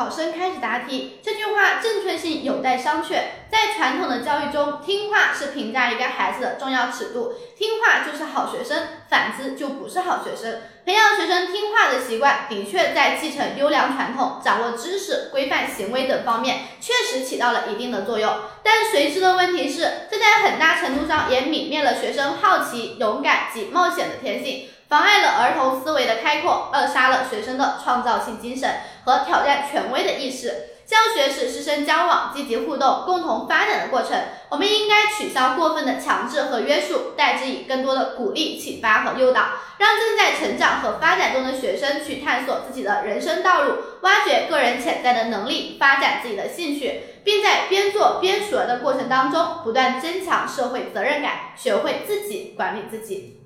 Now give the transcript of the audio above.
考生开始答题。这句话正确性有待商榷。在传统的教育中，听话是评价一个孩子的重要尺度，听话就是好学生，反之就不是好学生。培养学生听话的习惯，的确在继承优良传统、掌握知识、规范行为等方面，确实起到了一定的作用。但随之的问题是，这在很程度上也泯灭了学生好奇、勇敢及冒险的天性。妨碍了儿童思维的开阔，扼杀了学生的创造性精神和挑战权威的意识。教学是师生交往、积极互动、共同发展的过程。我们应该取消过分的强制和约束，代之以更多的鼓励、启发和诱导，让正在成长和发展争取探索自己的人生道路，挖掘个人潜在的能力，发展自己的兴趣，并在边做边学的过程当中，不断增强社会责任感，学会自己管理自己。